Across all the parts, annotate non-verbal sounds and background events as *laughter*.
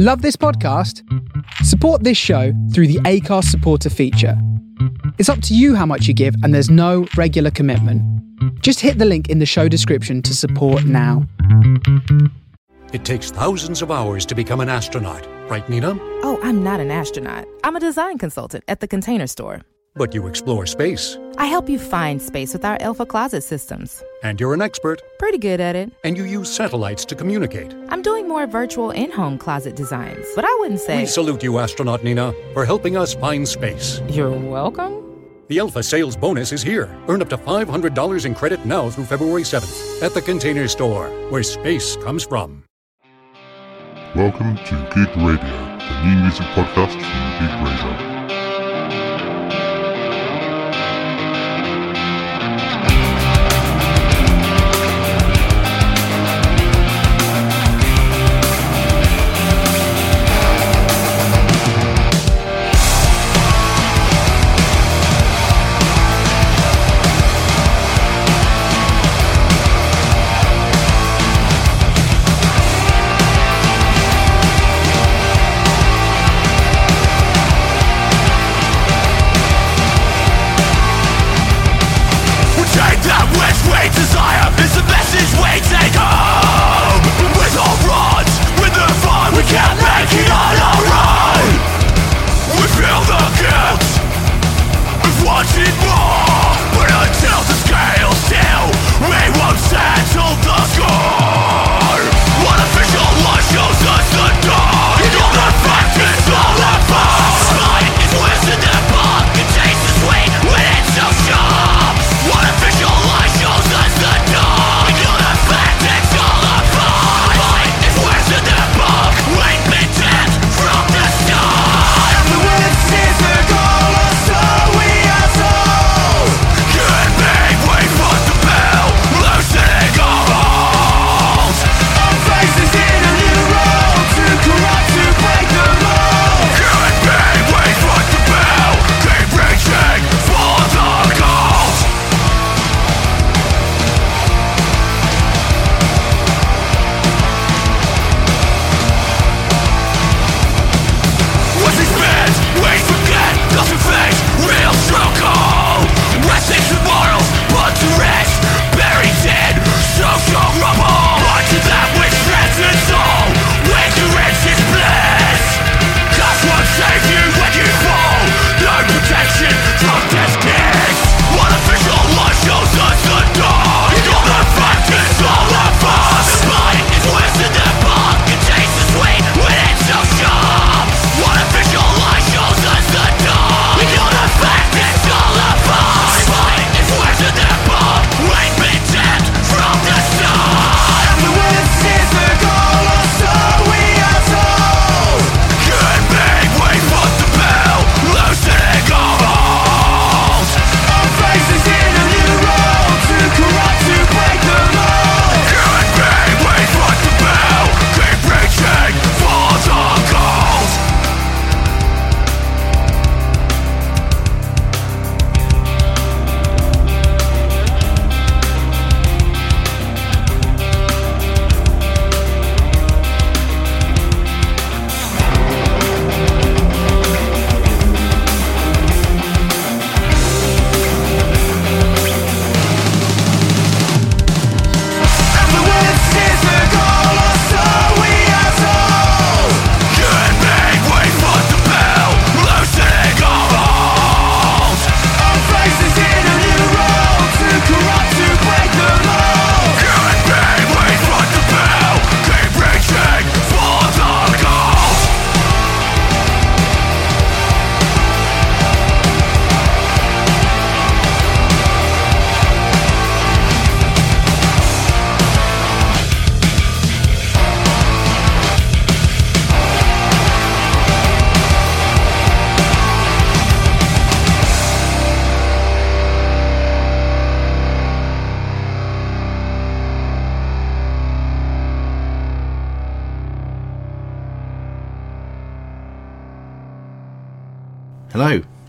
Love this podcast? Support this show through the Acast supporter feature. It's up to you how much you give, and there's no regular commitment. Just hit the link in the show description to support now. It takes thousands of hours to become an astronaut, right, Nina? Oh, I'm not an astronaut. I'm a design consultant at the Container Store. But you explore space. I help you find space with our Elfa Closet systems. And you're an expert. Pretty good at it. And you use satellites to communicate. I'm doing more virtual in home closet designs, but I wouldn't say. We salute you, astronaut Nina, for helping us find space. You're welcome. The Elfa sales bonus is here. Earn up to $500 in credit now through February 7th at the Container Store, where space comes from. Welcome to Gig Radar, the new music podcast from Gig Radar.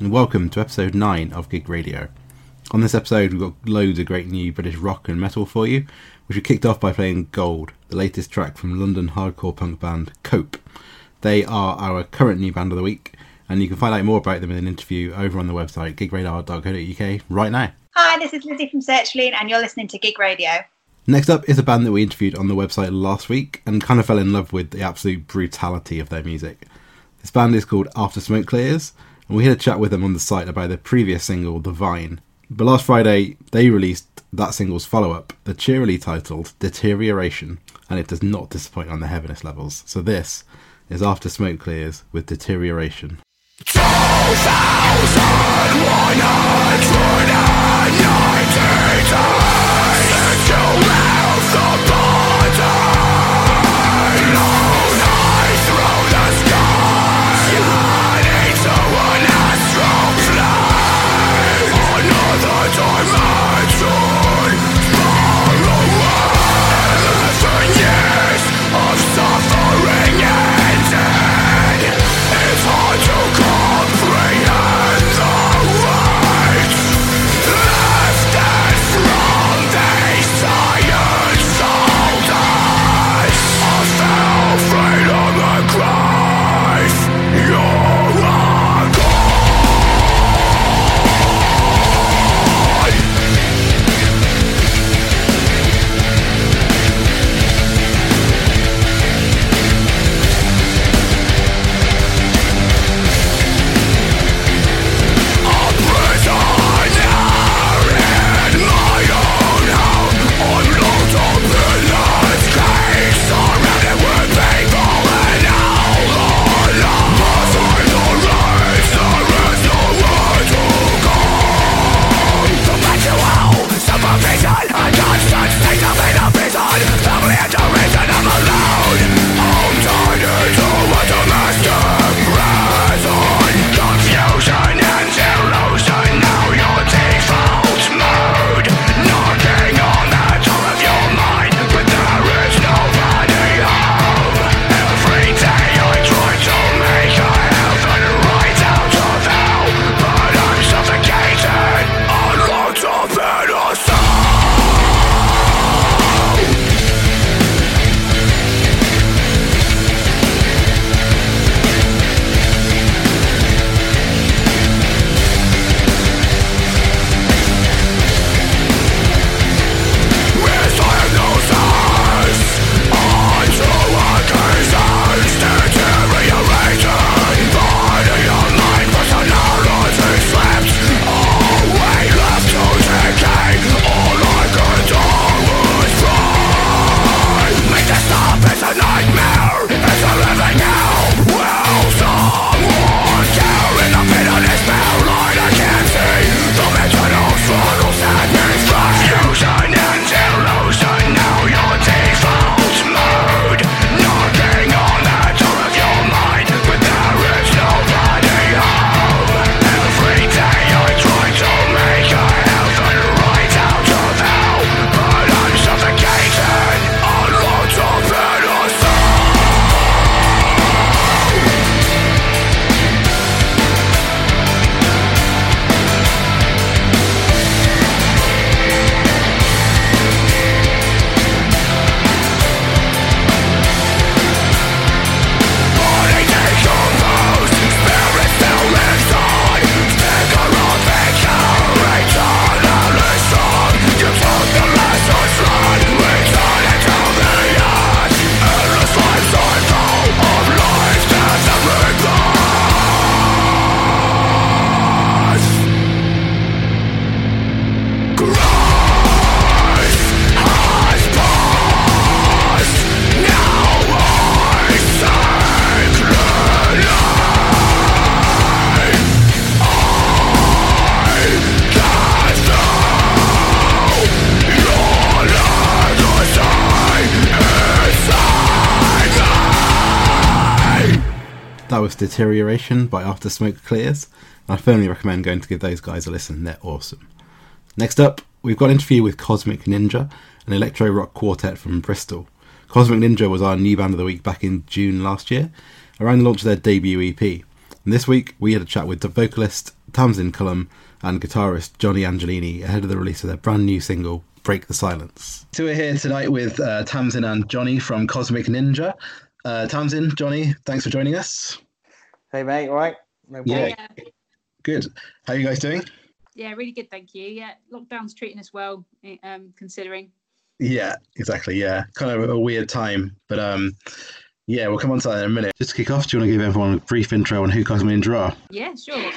And welcome to episode 9 of Gig Radar. On this episode, we've got loads of great new British rock and metal for you, which we kicked off by playing Gold, the latest track from London hardcore punk band Cope. They are our current new band of the week, and you can find out more about them in an interview over on the website gigradar.co.uk right now. Hi, this is Lizzie from Searchline, and you're listening to Gig Radar. Next up is a band that we interviewed on the website last week and kind of fell in love with the absolute brutality of their music. This band is called After Smoke Clears, and we had a chat with them on the site about their previous single, The Vine. But last Friday, they released that single's follow up, the cheerily titled Deterioration, and it does not disappoint on the heaviness levels. So this is After Smoke Clears with Deterioration. Deterioration by After Smoke Clears. I firmly recommend going to give those guys a listen, they're awesome. Next up, we've got an interview with Cosmic Ninja, an electro rock quartet from Bristol. Cosmic Ninja was our new band of the week back in June last year, around the launch of their debut EP. And this week, we had a chat with the vocalist Tamsin Cullum and guitarist Johnny Angelini ahead of the release of their brand new single, Break the Silence. So we're here tonight with uh, Tamsin and Johnny from Cosmic Ninja. Uh, Tamsin, Johnny, thanks for joining us. Hey mate, all right? No Yeah. Yeah. Good. How are you guys doing? Yeah, really good, thank you. Yeah, lockdown's treating us well, eh, um, considering. Yeah, exactly. Yeah, kind of a weird time, but um, yeah, we'll come on to that in a minute. Just to kick off, do you want to give everyone a brief intro on who Cosmic Ninja are? Yeah, sure.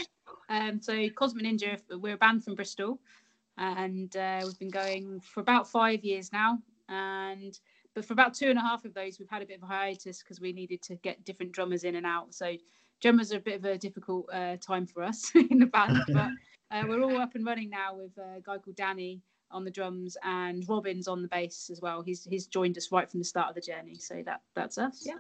Um, so Cosmic Ninja, we're a band from Bristol, and uh, we've been going for about five years now. And but for about two and a half of those, we've had a bit of a hiatus because we needed to get different drummers in and out. So drummers are a bit of a difficult uh, time for us *laughs* in the band, *laughs* but uh, we're all up and running now with a guy called Danny on the drums and Robin's on the bass as well. He's he's joined us right from the start of the journey. So that that's us. Yeah.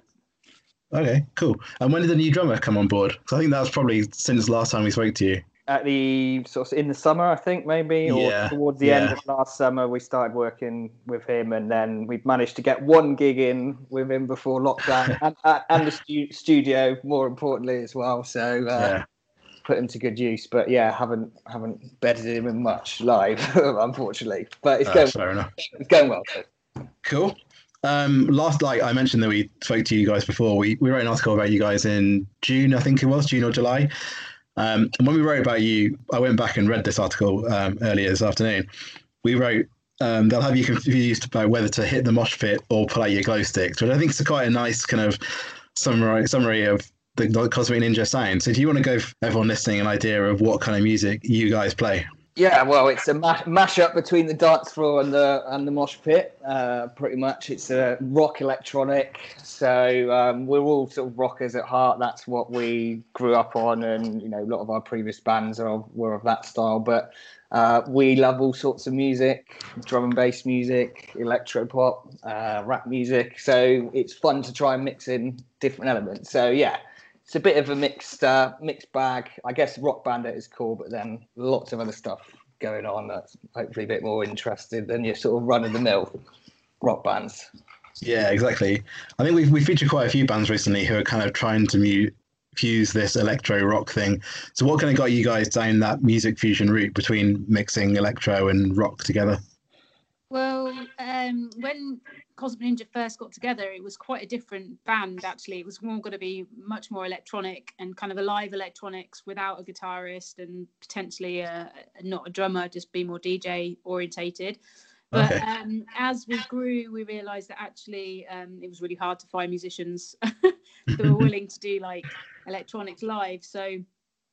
Okay, cool. And when did the new drummer come on board? 'Cause I think that was probably since last time we spoke to you. At the sort of in the summer, I think maybe, or Yeah, towards the end of last summer, we started working with him, and then we've managed to get one gig in with him before lockdown, *laughs* and, and, and the stu- studio, more importantly as well. So uh, yeah. put him to good use. But yeah, haven't haven't bedded him in much live, *laughs* unfortunately. But it's Uh, going fair enough. it's going well. Cool. Um, last, like I mentioned that we spoke to you guys before. We, we wrote an article about you guys in June, I think it was June or July. Um, and when we wrote about you, I went back and read this article um, earlier this afternoon. We wrote um, they'll have you confused about whether to hit the mosh pit or pull out your glow sticks, which I think is quite a nice kind of summary summary of the, the Cosmic Ninja sound. So, do you want to give everyone listening an idea of what kind of music you guys play? Yeah, well, it's a ma- mash-up between the dance floor and the and the mosh pit. Uh, pretty much, it's a rock electronic. So um, we're all sort of rockers at heart. That's what we grew up on, and you know, a lot of our previous bands are were of that style. But uh, we love all sorts of music, drum and bass music, electro pop, uh, rap music. So it's fun to try and mix in different elements. So yeah, it's a bit of a mixed uh, mixed bag. I guess Rock Bandit is cool, but then lots of other stuff going on that's hopefully a bit more interesting than your sort of run of the mill rock bands. Yeah, exactly. I think we've we featured quite a few bands recently who are kind of trying to mu- fuse this electro rock thing. So, what kind of got you guys down that music fusion route between mixing electro and rock together? Well, um, when Cosmic Ninja first got together, it was quite a different band. Actually, it was more going to be much more electronic and kind of a live electronics without a guitarist and potentially a, a- not a drummer, just be more DJ orientated. But Okay. um, as we grew, we realised that actually um, it was really hard to find musicians *laughs* that were *laughs* willing to do like electronics live. So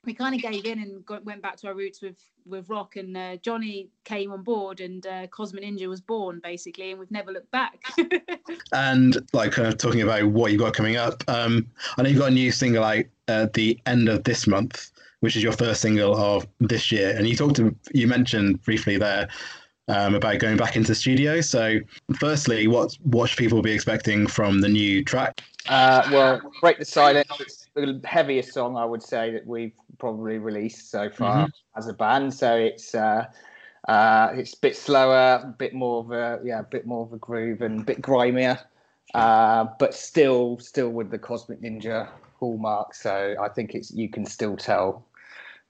we kind of gave in and got, went back to our roots with with rock. And uh, Johnny came on board, and uh, Cosmic Ninja was born basically, and we've never looked back. *laughs* And like kind of talking about what you've got coming up. Um, I know you've got a new single out at the end of this month, which is your first single of this year. And you talked to you mentioned briefly there um, about going back into the studio. So, firstly, what what should people be expecting from the new track? Uh, well, Break the Silence, it's the heaviest song I would say that we've probably released so far as a band. So it's uh, uh, it's a bit slower, a bit more of a yeah, a bit more of a groove and a bit grimier, uh, but still still with the Cosmic Ninja hallmark. So I think it's you can still tell.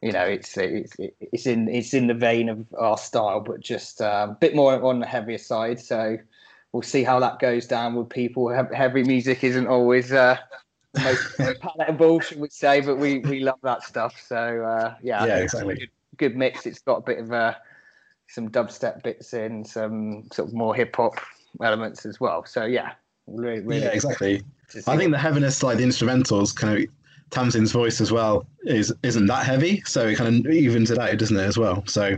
You know, it's it's it's in it's in the vein of our style, but just uh, a bit more on the heavier side. So we'll see how that goes down with people. Heavy music isn't always uh, most palatable, should we say, but we, we love that stuff. So uh, yeah, Yeah, think it's a exactly. Good, good mix. It's got a bit of uh, some dubstep bits in, some sort of more hip hop elements as well. So yeah, really, really Yeah, exactly. I think it. the heaviness, like the instrumentals, kind of Tamsin's voice as well, is isn't that heavy, so it kind of evens it out, doesn't it, as well? So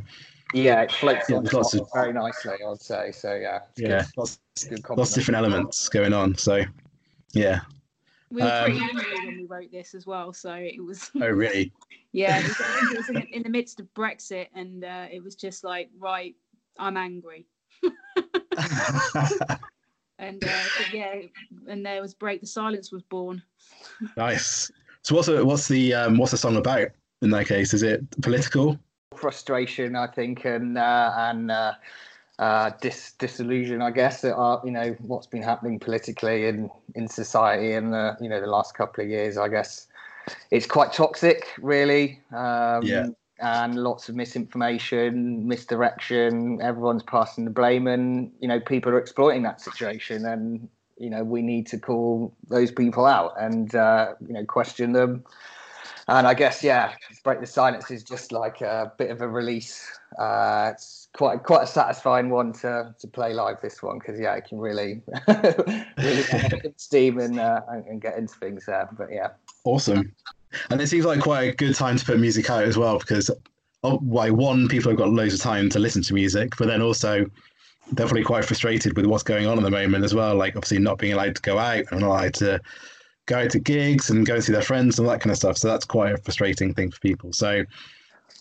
yeah, it floats Yeah, on lots top of- very nicely, I'd say. So yeah, yeah, good. lots, Good lots of different elements going on. So yeah. We were pretty Um, angry when we wrote this as well, so it was Oh, really? *laughs* yeah. It was, it was in, in the midst of Brexit, and uh, it was just like right, I'm angry. *laughs* And uh, yeah, and there was break. The silence was born. nice. So what's the, what's the um, what's the song about in that case? Is it political? frustration, I think, and uh, and uh, uh, dis- disillusion, I guess, that are you know what's been happening politically in in society in the you know the last couple of years. I guess it's quite toxic, really. Um, Yeah. And lots of misinformation, misdirection. Everyone's passing the blame, and you know people are exploiting that situation. And you know we need to call those people out and uh, you know question them. And I guess yeah, break the silence is just like a bit of a release. Uh, it's quite quite a satisfying one to to play live. This one because yeah, it can really *laughs* really *laughs* steam and, uh, and get into things there. But yeah, awesome. And it seems like quite a good time to put music out as well because oh, why one people have got loads of time to listen to music, but then also definitely quite frustrated with what's going on at the moment as well. Like obviously not being allowed to go out and allowed to go out to gigs and go and see their friends and that kind of stuff. So that's quite a frustrating thing for people. So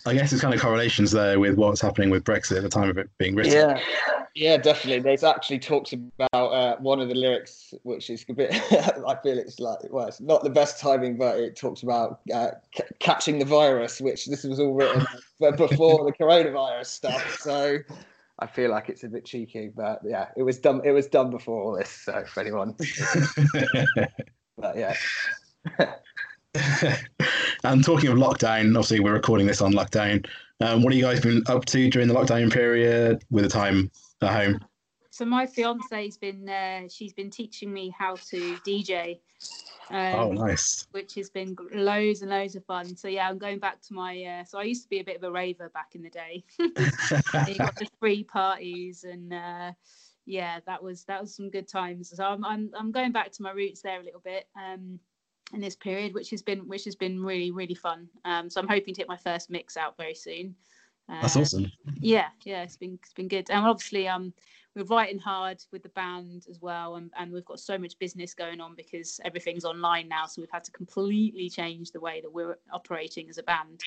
I guess it's kind of correlations there with what's happening with Brexit at the time of it being written. Yeah, yeah, definitely. There's actually talks about uh, one of the lyrics, which is a bit. *laughs* I feel it's like well, it's not the best timing, but it talks about uh, c- catching the virus, which this was all written *laughs* before the coronavirus stuff. So I feel like it's a bit cheeky, but yeah, it was done. It was done before all this. So for anyone, *laughs* but yeah. *laughs* and talking of lockdown, obviously we're recording this on lockdown. Um, what have you guys been up to during the lockdown period with the time at home? So my fiance's been uh, she's been teaching me how to DJ. Um, oh, nice! Which has been loads and loads of fun. So yeah, I'm going back to my. Uh, so I used to be a bit of a raver back in the day. *laughs* *laughs* you got the free parties and uh, yeah, that was that was some good times. So I'm I'm I'm going back to my roots there a little bit. Um, in this period, which has been which has been really really fun. Um, so I'm hoping to hit my first mix out very soon. That's um, awesome. Yeah, yeah, it's been it's been good, and obviously um we're writing hard with the band as well, and, and we've got so much business going on because everything's online now, so we've had to completely change the way that we're operating as a band.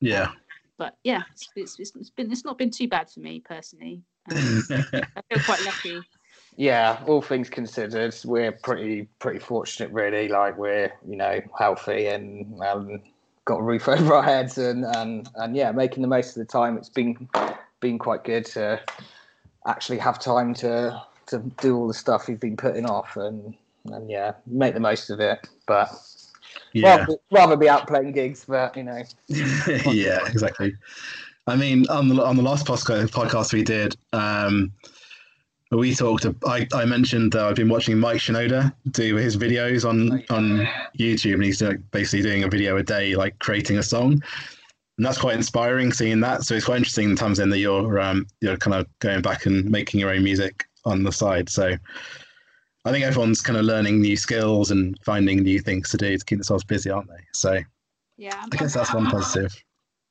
Yeah. Um, but yeah, it's, it's, it's been it's not been too bad for me personally. I feel quite lucky *laughs* yeah, all things considered, we're pretty pretty fortunate, really. Like we're you know healthy and um, got a roof *laughs* over our heads, and, and and yeah, making the most of the time. It's been been quite good to actually have time to to do all the stuff we've been putting off, and and yeah, make the most of it. But yeah, rather, rather be out playing gigs, but you know, *laughs* yeah, exactly. I mean, on the on the last podcast we did. Um, we talked. I, I mentioned that I've been watching Mike Shinoda do his videos on on YouTube, and he's like basically doing a video a day, like creating a song, and that's quite inspiring seeing that. So it's quite interesting times in that you're um, you're kind of going back and making your own music on the side. So I think everyone's kind of learning new skills and finding new things to do to keep themselves busy, aren't they? So yeah, I guess that's one positive.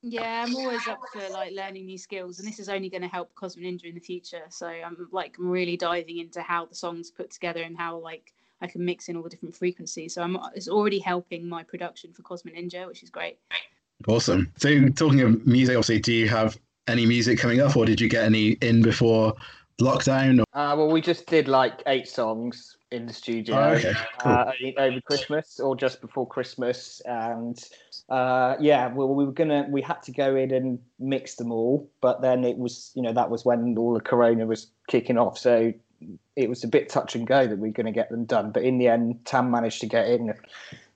Yeah, I'm always up for like learning new skills, and this is only going to help Cosmic Ninja in the future. So I'm like really diving into how the songs put together and how like I can mix in all the different frequencies. So I'm it's already helping my production for Cosmic Ninja, which is great. Awesome. So talking of music, obviously, do you have any music coming up, or did you get any in before lockdown? Uh, well, we just did like eight songs in the studio oh, okay. cool. uh, over Christmas or just before Christmas, and uh, yeah, well, we were gonna we had to go in and mix them all, but then it was you know that was when all the Corona was kicking off, so it was a bit touch and go that we are going to get them done. But in the end, Tam managed to get in,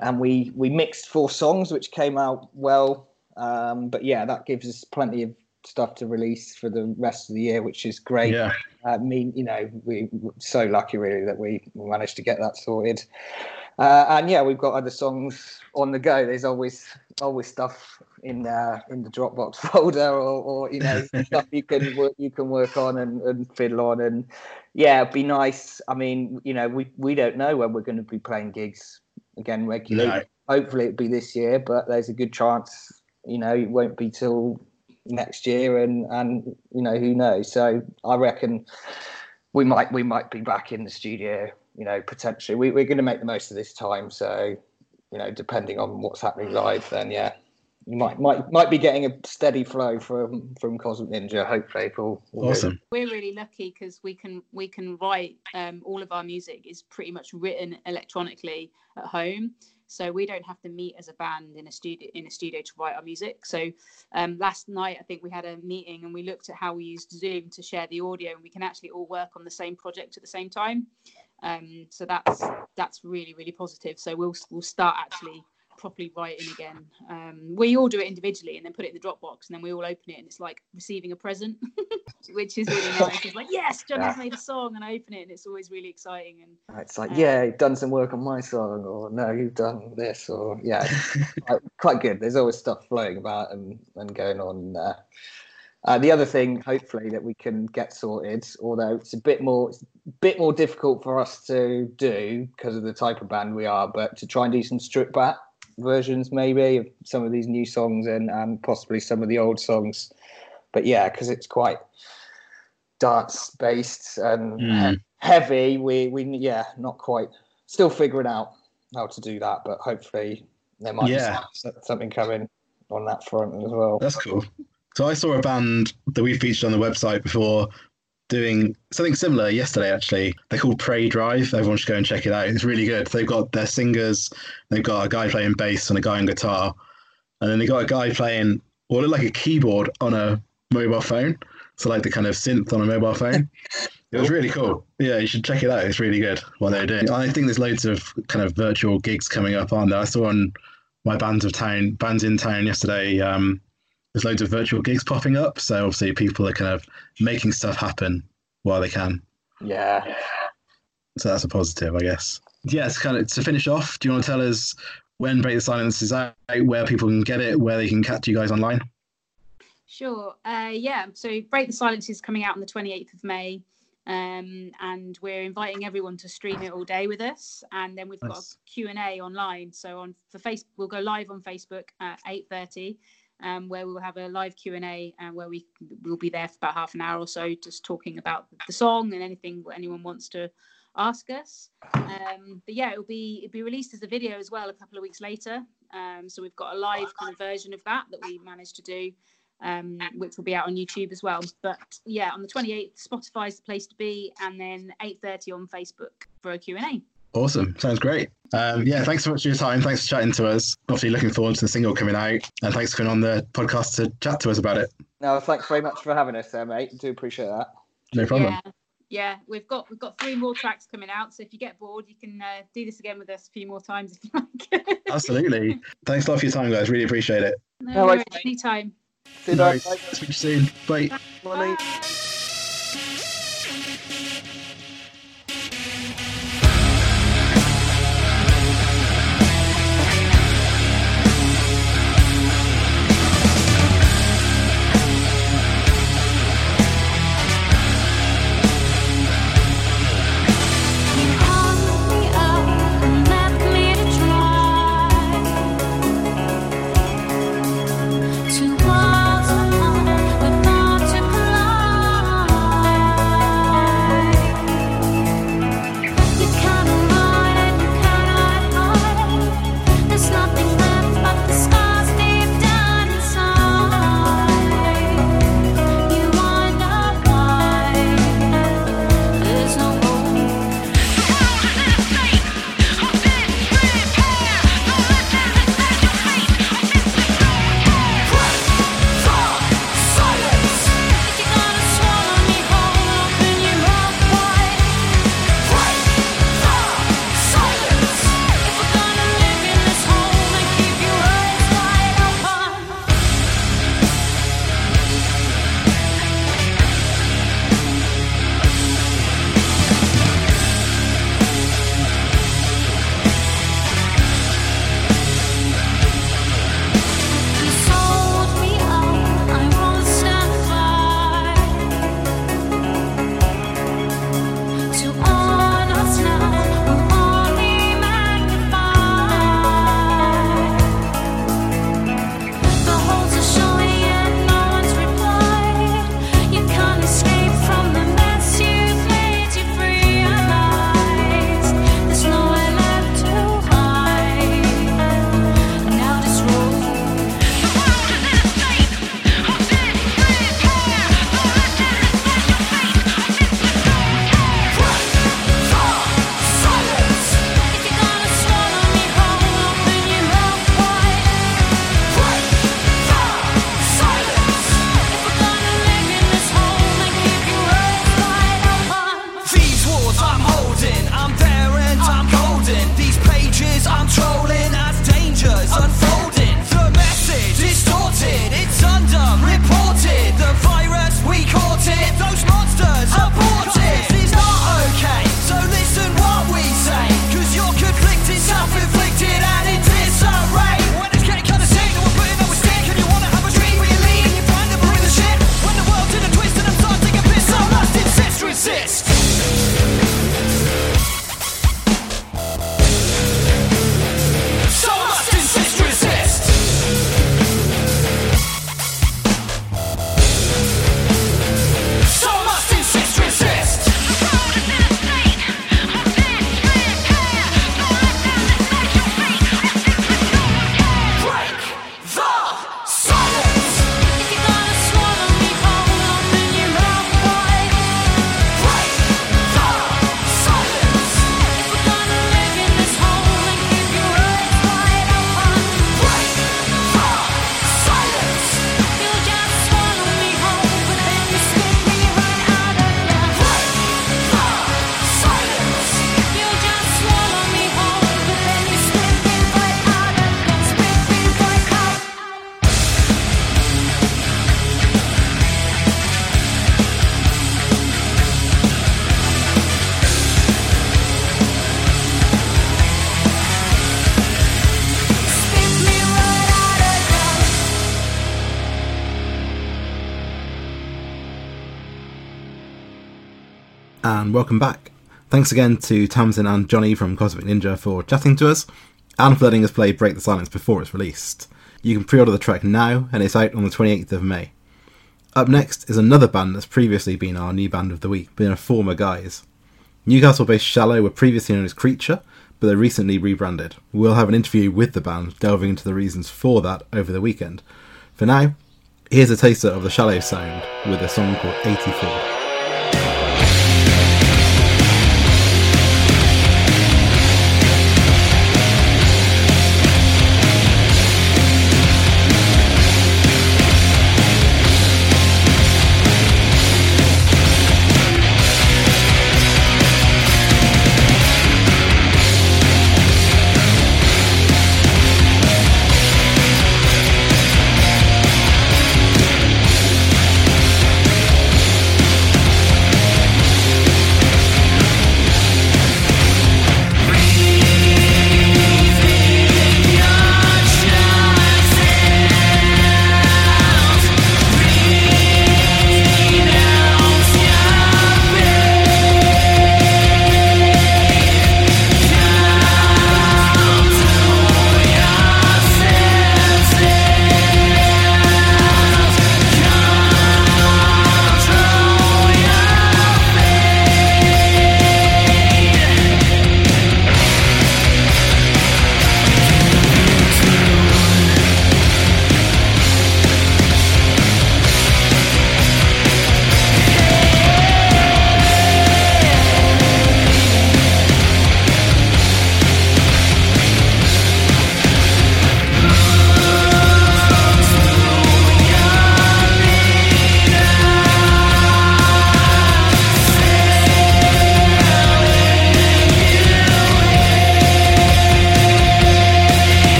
and we we mixed four songs, which came out well. Um, but yeah, that gives us plenty of stuff to release for the rest of the year, which is great. Yeah. I mean, you know, we are so lucky really that we managed to get that sorted. Uh, and yeah, we've got other songs on the go. There's always always stuff in uh, in the Dropbox *laughs* folder, or, or you know, *laughs* stuff you can work you can work on and, and fiddle on. And yeah, it'd be nice. I mean, you know, we we don't know when we're going to be playing gigs again regularly. No. Hopefully, it'll be this year, but there's a good chance. You know, it won't be till next year, and and you know who knows. So I reckon we might we might be back in the studio. You know, potentially we, we're going to make the most of this time. So you know, depending on what's happening live, then yeah, you might might might be getting a steady flow from from Cosmic Ninja. Hopefully, April. Awesome. We're really lucky because we can we can write um, all of our music is pretty much written electronically at home so we don't have to meet as a band in a studio in a studio to write our music so um, last night i think we had a meeting and we looked at how we used zoom to share the audio and we can actually all work on the same project at the same time um, so that's that's really really positive so we'll we'll start actually properly writing again um, we all do it individually and then put it in the dropbox and then we all open it and it's like receiving a present *laughs* which is really nice. It's like, yes, John has made a song, and I open it, and it's always really exciting. And It's like, yeah, you've done some work on my song, or no, you've done this, or yeah, *laughs* quite, quite good. There's always stuff flowing about and, and going on there. Uh, the other thing, hopefully, that we can get sorted, although it's a bit more, it's a bit more difficult for us to do because of the type of band we are, but to try and do some stripped back versions, maybe of some of these new songs and, and possibly some of the old songs. But yeah, because it's quite dance based and Mm. heavy. We we yeah, not quite. Still figuring out how to do that, but hopefully there might Yeah. be something coming on that front as well. That's cool. So I saw a band that we featured on the website before doing something similar yesterday. Actually, they're called Prey Drive. Everyone should go and check it out. It's really good. They've got their singers. They've got a guy playing bass and a guy on guitar, and then they got a guy playing what looked like a keyboard on a mobile phone. So like the kind of synth on a mobile phone. *laughs* It was really cool. Yeah, you should check it out. It's really good what they're doing. I think there's loads of kind of virtual gigs coming up on there. I saw on my bands of town, bands in town yesterday. Um, there's loads of virtual gigs popping up. So obviously people are kind of making stuff happen while they can. Yeah. So that's a positive, I guess. Yes, kind of to finish off, do you want to tell us when Break the Silence is out, where people can get it, where they can catch you guys online? Sure. Uh, yeah. So Break the Silence is coming out on the 28th of May. Um, and we're inviting everyone to stream it all day with us. And then we've got Nice. a Q&A online. So on for Facebook, we'll go live on Facebook at 8.30, um, where we'll have a live Q&A uh, where we will be there for about half an hour or so, just talking about the song and anything anyone wants to ask us. Um, but yeah, it'll be it'll be released as a video as well a couple of weeks later. Um, so we've got a live kind of version of that that we managed to do um, which will be out on YouTube as well. But yeah, on the 28th, Spotify is the place to be, and then 8:30 on Facebook for a Q&A. Awesome. Sounds great. Um, yeah, thanks so much for your time. Thanks for chatting to us. Obviously, looking forward to the single coming out. And thanks for coming on the podcast to chat to us about it. No, thanks very much for having us there, mate. Do appreciate that. No problem. Yeah, yeah, we've got we've got three more tracks coming out. So if you get bored, you can uh, do this again with us a few more times if you like. *laughs* Absolutely. Thanks a lot for your time, guys. Really appreciate it. no, No worries, worries, anytime. See you No, later. Speak to you soon. Bye. Morning. Two and welcome back. Thanks again to Tamsin and Johnny from Cosmic Ninja for chatting to us, and for letting us play Break the Silence before it's released. You can pre order the track now, and it's out on the 28th of May. Up next is another band that's previously been our new band of the week, being a former guys. Newcastle based Shallow were previously known as Creature, but they're recently rebranded. We'll have an interview with the band delving into the reasons for that over the weekend. For now, here's a taster of the Shallow sound with a song called 84.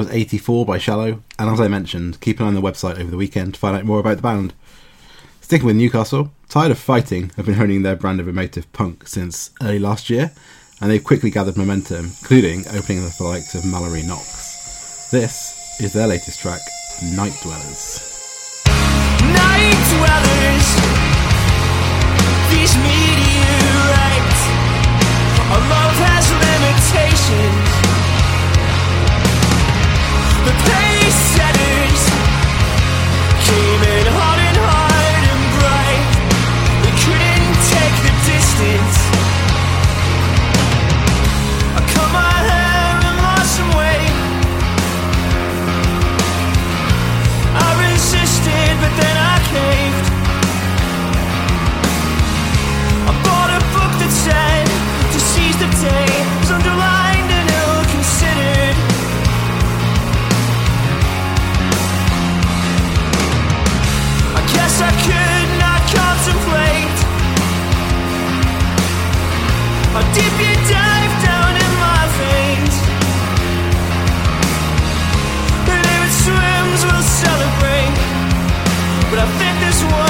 Was 84 by Shallow, and as I mentioned, keep an eye on the website over the weekend to find out more about the band. Sticking with Newcastle, Tired of Fighting have been honing their brand of emotive punk since early last year, and they've quickly gathered momentum, including opening the likes of Mallory Knox. This is their latest track, Night Dwellers. Night dwellers, these meteorites. Pace I'll dip you dive down in my veins. And if it swims, we'll celebrate. But I think this one.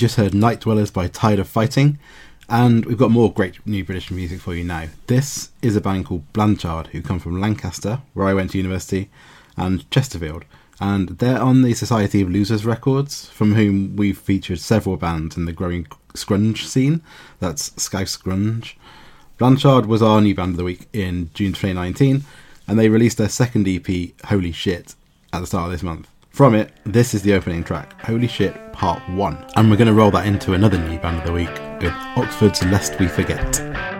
Just heard Night Dwellers by Tide of Fighting, and we've got more great new British music for you now. This is a band called Blanchard, who come from Lancaster, where I went to university, and Chesterfield. And they're on the Society of Losers records, from whom we've featured several bands in the growing scrunge scene. That's Scouse Grunge. Blanchard was our new band of the week in June 2019, and they released their second EP, Holy Shit, at the start of this month. From it, this is the opening track, Holy Shit Part 1. And we're going to roll that into another new band of the week with Oxford's Lest We Forget.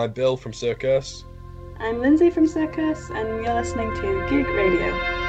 I'm Bill from Circus. I'm Lindsay from Circus, and you're listening to Gig Radio.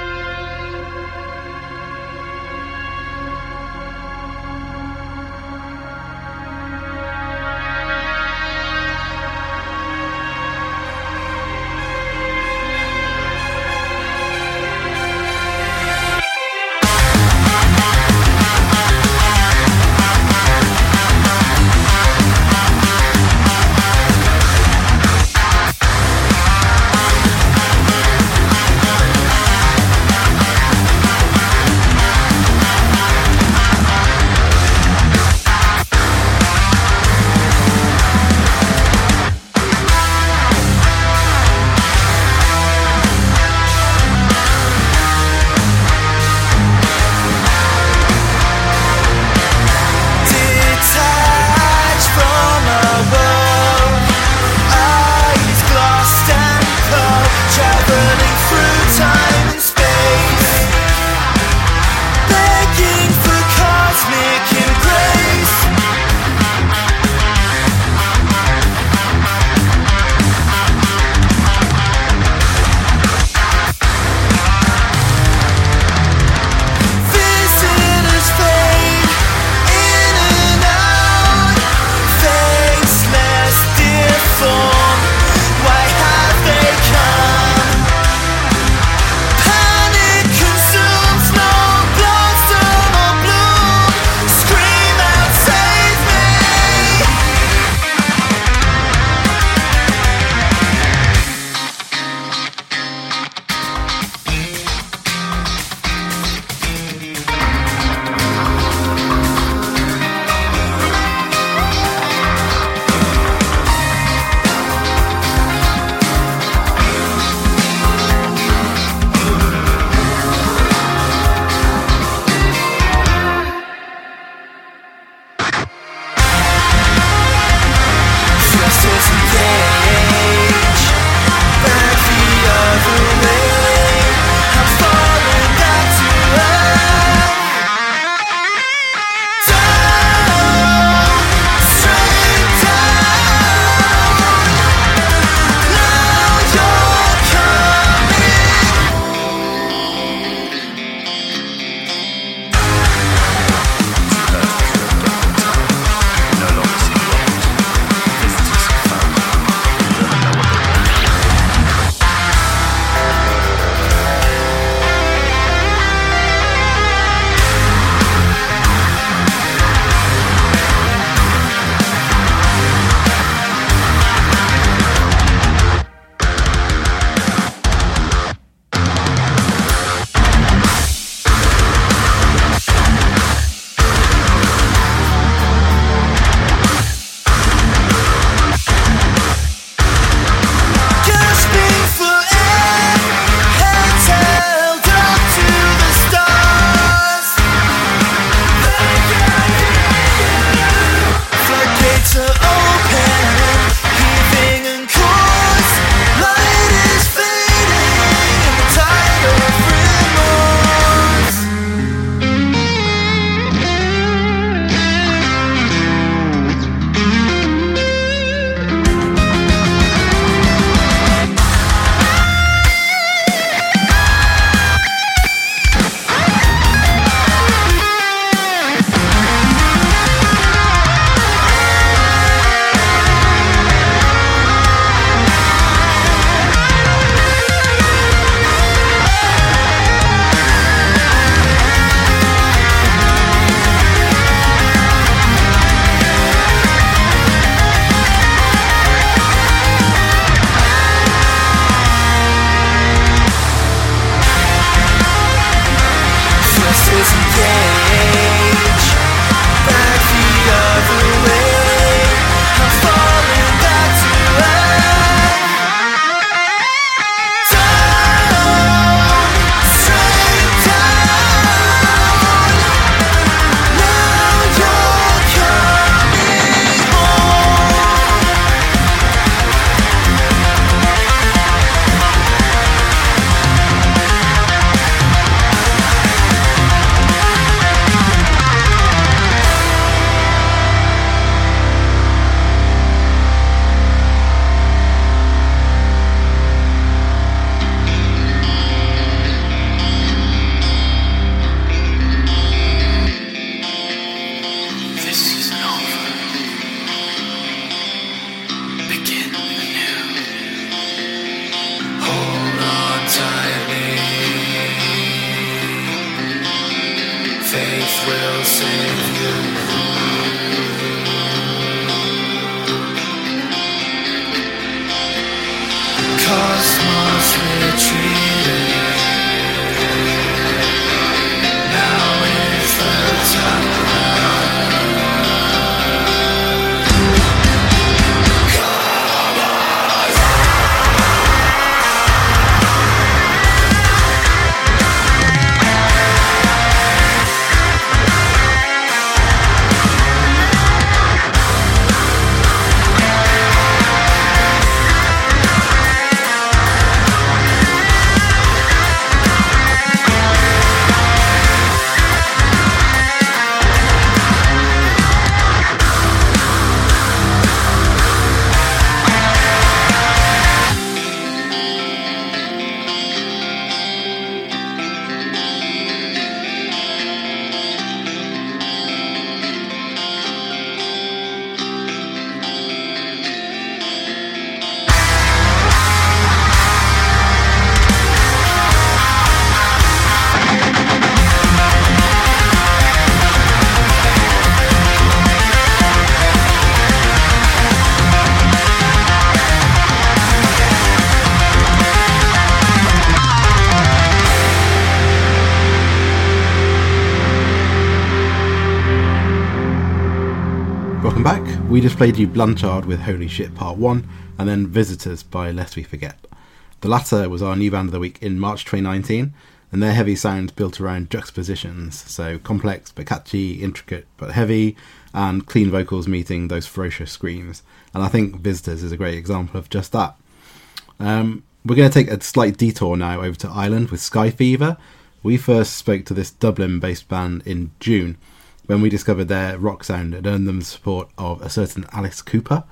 will save you. We just played you Blanchard with Holy Shit Part 1 and then Visitors by Lest We Forget. The latter was our new band of the week in March 2019 and their heavy sound built around juxtapositions, so complex but catchy, intricate but heavy, and clean vocals meeting those ferocious screams. And I think Visitors is a great example of just that. Um, we're going to take a slight detour now over to Ireland with Sky Fever. We first spoke to this Dublin based band in June when we discovered their rock sound had earned them the support of a certain Alice Cooper.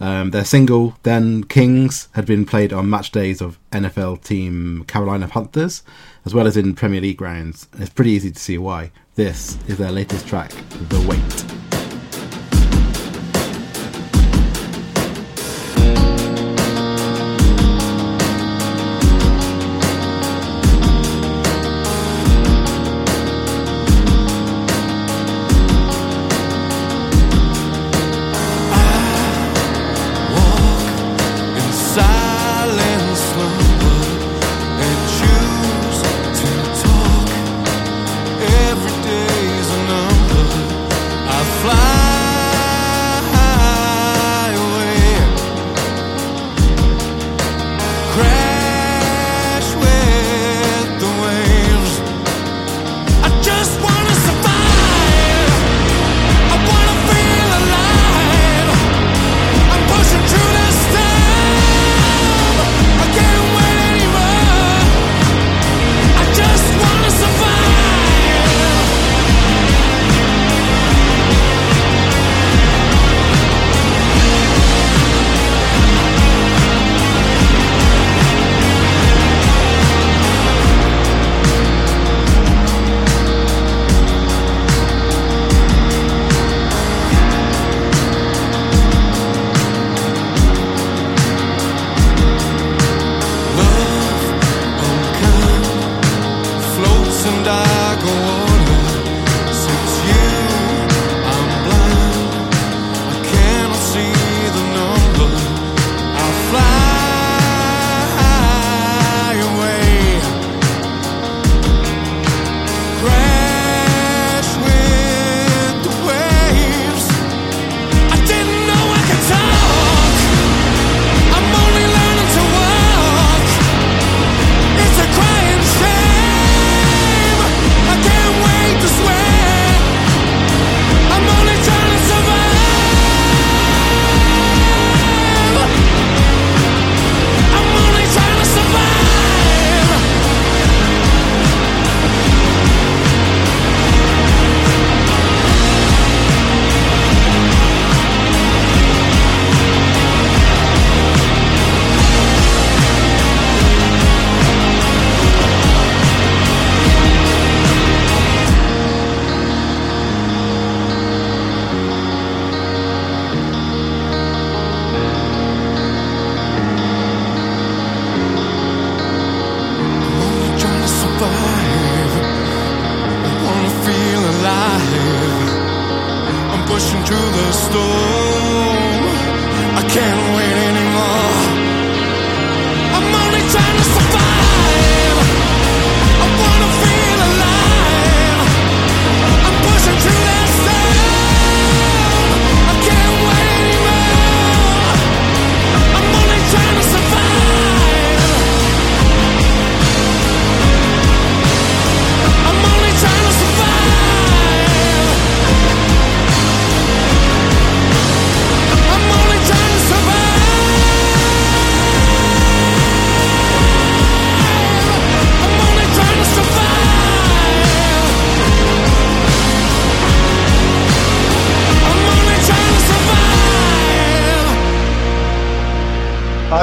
Um, their single, Then Kings, had been played on match days of NFL team Carolina Panthers, as well as in Premier League grounds. And it's pretty easy to see why. This is their latest track, The Wait.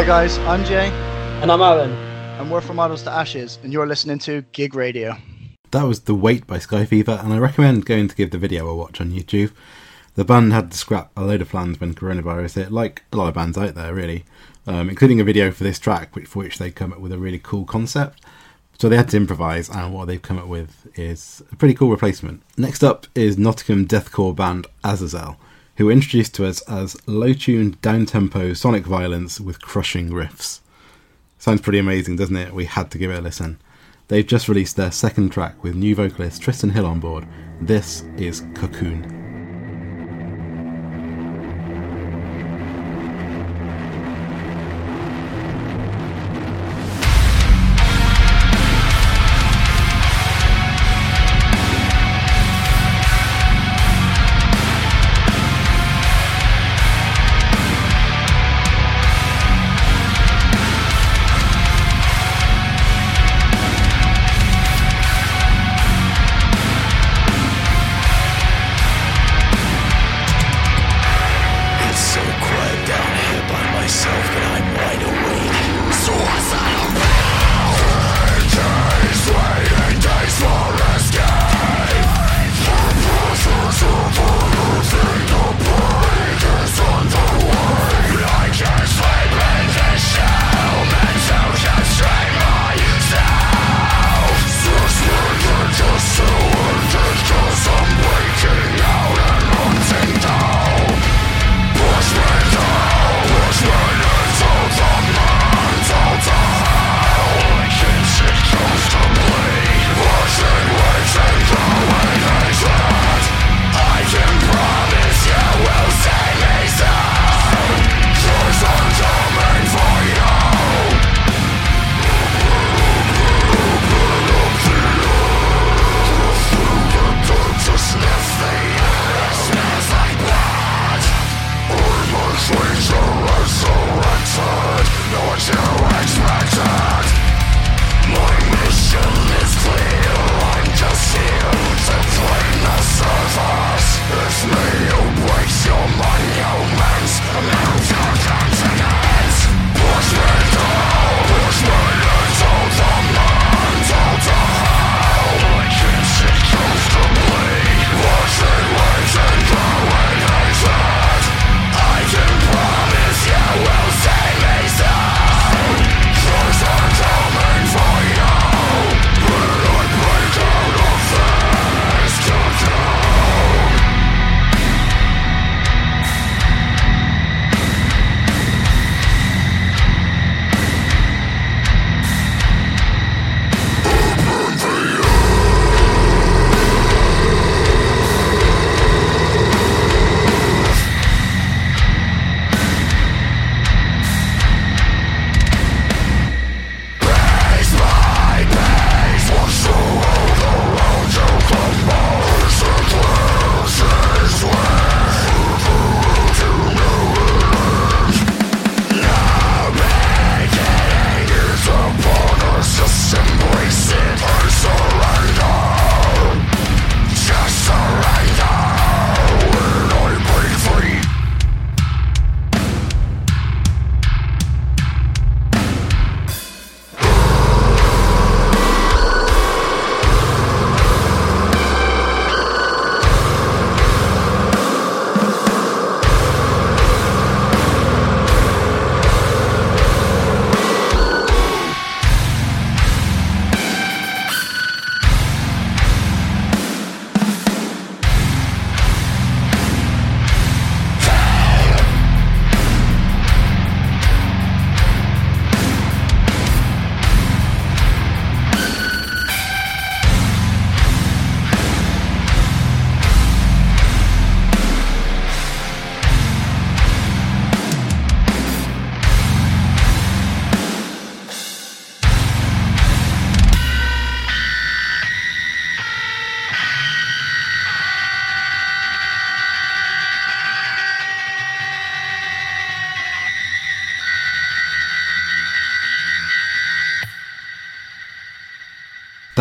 Guys, I'm Jay. And I'm Owen. And we're from Idols to Ashes, and you're listening to Gig Radio. That was The Wait by Sky Fever, and I recommend going to give the video a watch on YouTube. The band had to scrap a load of plans when coronavirus hit, like a lot of bands out there, really, um, including a video for this track, which, for which they come up with a really cool concept. So they had to improvise, and what they've come up with is a pretty cool replacement. Next up is Nottingham deathcore band Azazel, who were introduced to us as low-tuned, down-tempo sonic violence with crushing riffs. Sounds pretty amazing, doesn't it? We had to give it a listen. They've just released their second track with new vocalist Tristan Hill on board. This is Cocoon.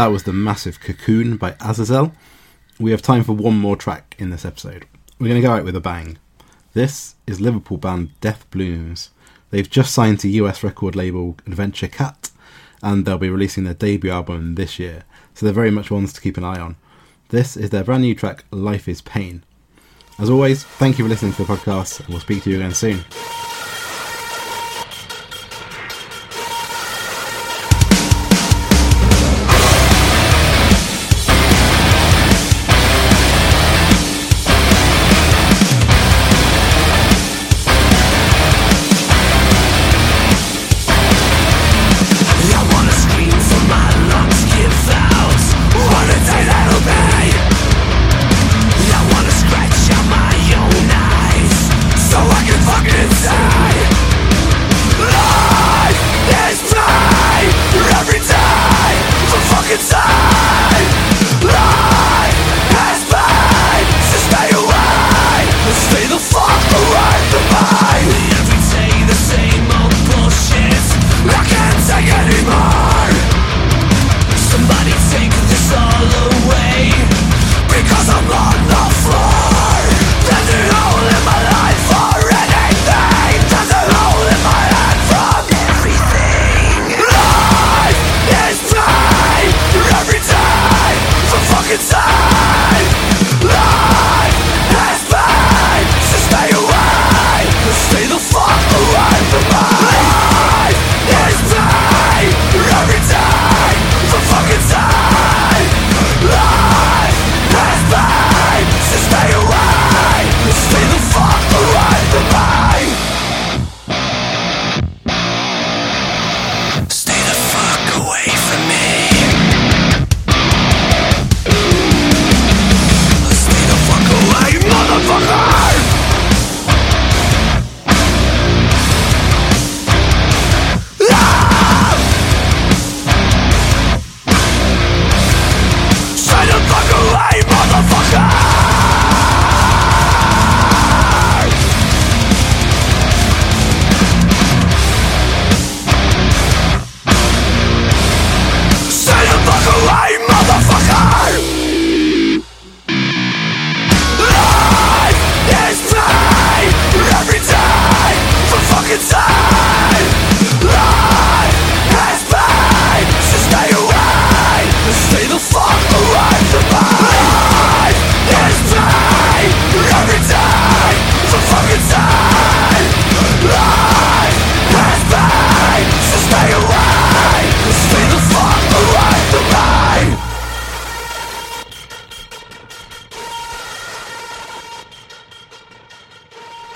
That was the massive Cocoon by Azazel. We have time for one more track in this episode. We're going to go out with a bang. This is Liverpool band Death Blooms. They've just signed to US record label Adventure Cat, and they'll be releasing their debut album this year, so they're very much ones to keep an eye on. This is their brand new track, Life is Pain. As always, thank you for listening to the podcast, and we'll speak to you again soon.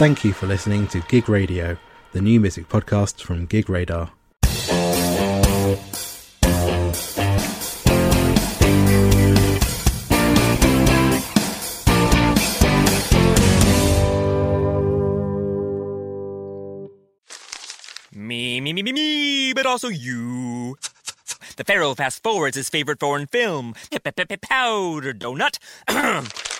Thank you for listening to Gig Radio, the new music podcast from Gig Radar. Me, me, me, me, me, but also you. The Pharaoh fast forwards his favorite foreign film, Powder Donut. *clears throat*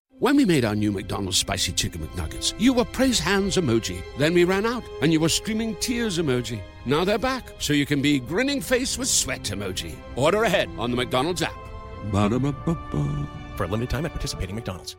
When we made our new McDonald's spicy chicken McNuggets, you were praise hands emoji. Then we ran out, and you were streaming tears emoji. Now they're back, so you can be grinning face with sweat emoji. Order ahead on the McDonald's app. Ba-da-ba-ba-ba. For a limited time at participating McDonald's.